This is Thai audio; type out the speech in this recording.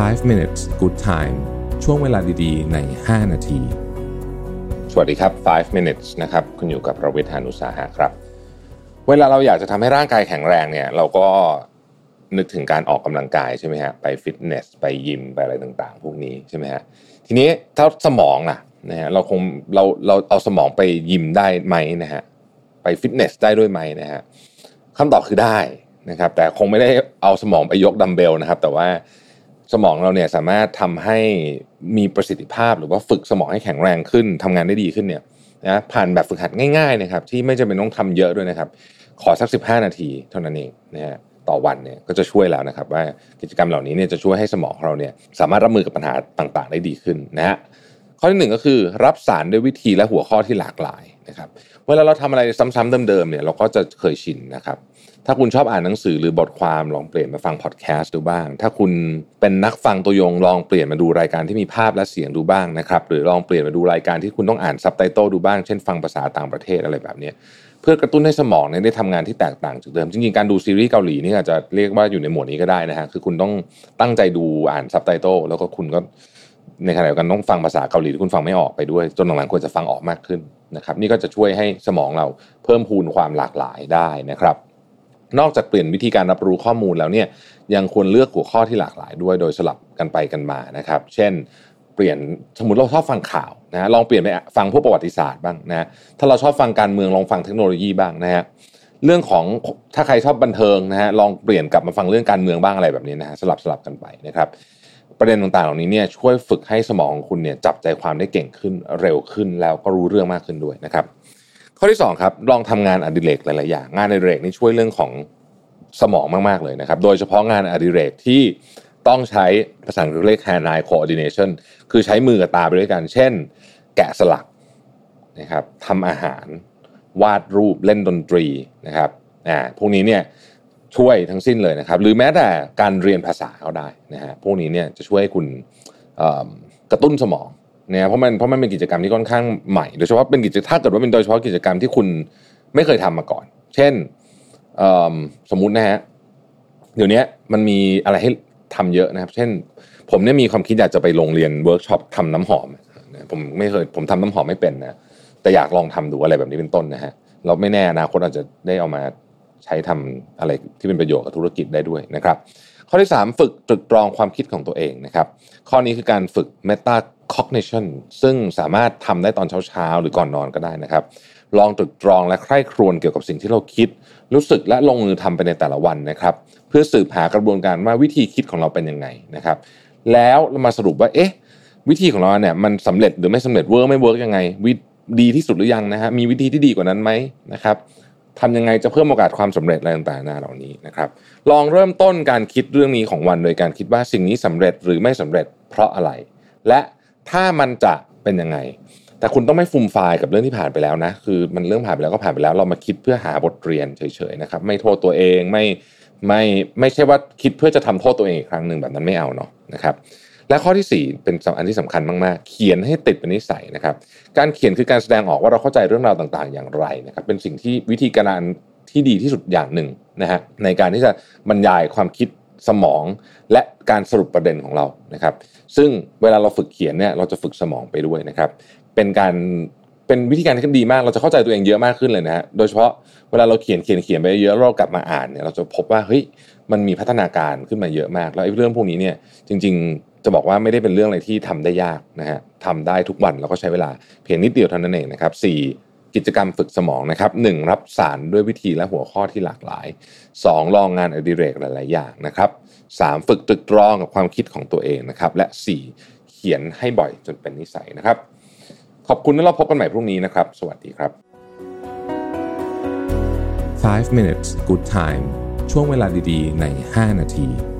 5 minutes good time ช่วงเวลาดีๆ ใน 5 นาที สวัสดีครับ 5 minutes นะครับ คุณอยู่กับประวิทยานุสาหะครับ เวลาเราอยากจะทำให้ร่างกายแข็งแรงเนี่ย เราก็นึกถึงการออกกำลังกายใช่ไหมฮะ ไปฟิตเนส ไปยิม ไปอะไรต่างๆ พวกนี้ใช่ไหมฮะ ทีนี้ถ้าสมองล่ะนะฮะ เราคงเราเราเอาสมองไปยิมได้ไหมนะฮะ ไปฟิตเนสได้ด้วยไหมนะฮะคำตอบคือได้นะครับ แต่คงไม่ได้เอาสมองไปยกดัมเบลนะครับ แต่ว่า สมองเราเนี่ยสามารถทำให้มีประสิทธิภาพหรือว่าฝึกสมองให้แข็งแรงขึ้นทำงานได้ดีขึ้นเนี่ยนะผ่านแบบฝึกหัดง่ายๆนะครับที่ไม่จำเป็นต้องทำเยอะด้วยนะครับ ขอสัก 15 นาทีเท่านั้นเองนะฮะต่อวันเนี่ยก็จะช่วยแล้วนะครับ ว่ากิจกรรมเหล่านี้เนี่ยจะช่วยให้สมองเราเนี่ยสามารถรับมือกับปัญหาต่างๆ ได้ดีขึ้นนะฮะข้อที่หนึ่งก็คือรับสารด้วยวิธีและหัวข้อที่หลากหลายนะครับเวลาเราทำอะไรซ้ำๆเดิมๆเนี่ยเราก็จะเคยชินนะครับ ถ้าคุณชอบอ่านหนังสือหรือบทความลองเปลี่ยนมาฟังพอดแคสต์ดูบ้าง ถ้าคุณเป็นนักฟังตัวยงลองเปลี่ยนมาดูรายการที่มีภาพและเสียงดูบ้างนะครับหรือลองเปลี่ยนมาดูรายการที่คุณต้องอ่านซับไตเติลดูบ้าง เช่นฟังภาษาต่างประเทศอะไรแบบนี้เพื่อกระตุ้นให้สมองเนี่ยได้ทำงานที่แตกต่างจากเดิม จริงๆ การดูซีรีส์เกาหลีนี่อาจจะเรียกว่าอยู่ในหมวดนี้ก็ได้นะฮะคือคุณต้องตั้งใจดูอ่านซับไตเติลแล้วก็คุณก็ในขณะเดียวกันต้องฟังภาษาเกาหลีที่คุณฟังไม่ออกไปด้วย จนหลังๆควรจะฟังออกมากขึ้นนะครับนี่ก็จะช่วยให้สมองเราเพิ่มพูนความหลากหลายได้นะครับ นอกจากเปลี่ยนวิธีการรับรู้ข้อมูลแล้วเนี่ยยังควรเลือกหัวข้อที่หลากหลายด้วยโดยสลับกันไปกันมานะครับ เช่น เปลี่ยนสมมติเราชอบฟังข่าวนะลองเปลี่ยนไปฟังพวกประวัติศาสตร์บ้างนะถ้าเราชอบฟังการเมืองลองฟังเทคโนโลยีบ้างนะฮะเรื่องของถ้าใครชอบบันเทิงนะฮะลองเปลี่ยนกลับมาฟังเรื่องการเมืองบ้างอะไรแบบนี้นะฮะสลับสลับกันไปนะครับ ประเด็นต่างๆ เหล่านี้เนี่ยช่วยฝึกให้สมองของคุณเนี่ยจับใจความได้เก่งขึ้นเร็วขึ้นแล้วก็รู้เรื่องมากขึ้นด้วยนะครับ ข้อที่2ครับลองทำงานอดิเรกหลายๆอย่างงานอดิเรกนี่ช่วยเรื่องของสมองมากๆเลยนะครับ โดยเฉพาะงานอดิเรกที่ต้องใช้ภาษาอังกฤษเรียก hand eye coordination คือใช้มือกับตาไปด้วยกัน เช่น แกะสลักนะครับทำอาหาร วาดรูปเล่นดนตรีนะครับอ่าพวกนี้เนี่ยช่วยทั้งสิ้นเลยนะครับ หรือแม้แต่การเรียนภาษาก็ได้นะฮะพวกนี้เนี่ยจะช่วยให้คุณกระตุ้นสมอง เนี่ยเพราะมันเพราะมันเป็นกิจกรรมที่ค่อนข้างใหม่โดยเฉพาะเป็นกิจถ้าเกิดว่าเป็นโดยเฉพาะกิจกรรมที่คุณไม่เคยทำมาก่อน เช่นสมมุตินะฮะเดี๋ยวนี้มันมีอะไรให้ทำเยอะนะครับ เช่น ผมเนี่ยมีความคิดอยากจะไปลงเรียนเวิร์กช็อปทำน้ำหอมผมไม่เคยผมทำน้ำหอมไม่เป็นนะแต่อยากลองทำดูอะไรแบบนี้เป็นต้นนะฮะเราไม่แน่อนาคตอาจจะได้เอามาใช้ทำอะไรที่เป็นประโยชน์กับธุรกิจได้ด้วยนะครับ ข้อที่ 3 ฝึกตรึกตรองความคิดของตัวเองนะครับ ข้อนี้คือการฝึก metacognition ซึ่งสามารถทำได้ตอนเช้าๆ หรือก่อนนอนก็ได้นะครับ ลองตรึกตรองและใคร่ครวญเกี่ยวกับสิ่งที่เราคิด รู้สึกและลงมือทำไปในแต่ละวันนะครับ เพื่อสืบหากระบวนการว่าวิธีคิดของเราเป็นยังไงนะครับ แล้วมาสรุปว่าเอ๊ะวิธีของเราเนี่ยมันสำเร็จหรือไม่สำเร็จเวิร์กไม่เวิร์กยังไงวิดีที่สุดหรือยังนะฮะมีวิธีที่ดีกว่านั้นไหมนะครับทำยังไงจะเพิ่มโอกาสความสำเร็จอะไรต่างๆนาเหล่านี้นะครับ ลองเริ่มต้นการคิดเรื่องนี้ของวันโดยการคิดว่าสิ่งนี้สำเร็จหรือไม่สำเร็จเพราะอะไร และ ถ้ามันจะเป็นยังไง แต่คุณต้องไม่ฟุมฟายกับเรื่องที่ผ่านไปแล้วนะ คือมันเรื่องผ่านไปแล้วก็ผ่านไปแล้ว เรามาคิดเพื่อหาบทเรียนเฉยๆนะครับ ไม่โทษตัวเองไม่ไม่ไม่ใช่ว่าคิดเพื่อจะทำโทษตัวเองอีกครั้งหนึ่งแบบนั้นไม่เอาเนาะนะครับ และข้อที่ 4 เป็นอันที่สำคัญมากๆ เขียนให้ติดเป็นนิสัยนะครับ การเขียนคือการแสดงออกว่าเราเข้าใจเรื่องราวต่างๆ อย่างไรนะครับ เป็นสิ่งที่วิธีการที่ดีที่สุดอย่างหนึ่งนะฮะในการที่จะบรรยายความคิด สมองและการสรุปประเด็นของเรานะครับ ซึ่งเวลาเราฝึกเขียนเนี่ยเราจะฝึกสมองไปด้วยนะครับ เป็นการเป็นวิธีการที่ดีมาก เราจะเข้าใจตัวเองเยอะมากขึ้นเลยนะฮะโดยเฉพาะเวลาเราเขียนเขียนเขียนไปเยอะเรากลับมาอ่านเนี่ยเราจะพบว่าเฮ้ยมันมีพัฒนาการขึ้นมาเยอะมาก แล้วไอ้เรื่องพวกนี้เนี่ยจริง ๆ จะบอกว่าไม่ได้เป็นเรื่องอะไรที่ทำได้ยากนะฮะทำได้ทุกวันแล้วก็ใช้เวลาเพียงนิดเดียวเท่านั้นเองนะครับส กิจกรรมฝึกสมองนะครับหรับสารด้วยวิธีและหัวข้อที่หลากหลาย 2. ลองงานอดิเรกหลาย ๆ อย่างนะครับ 3. ฝึกตรึกตรองกับความคิดของตัวเองนะครับ และ 4. เขียนให้บ่อยจนเป็นนิสัยนะครับ ขอบคุณและเราพบกันใหม่พรุ่งนี้นะครับ สวัสดีครับ 5 minutes good time ช่วงเวลาดี ๆ ใน 5 นาที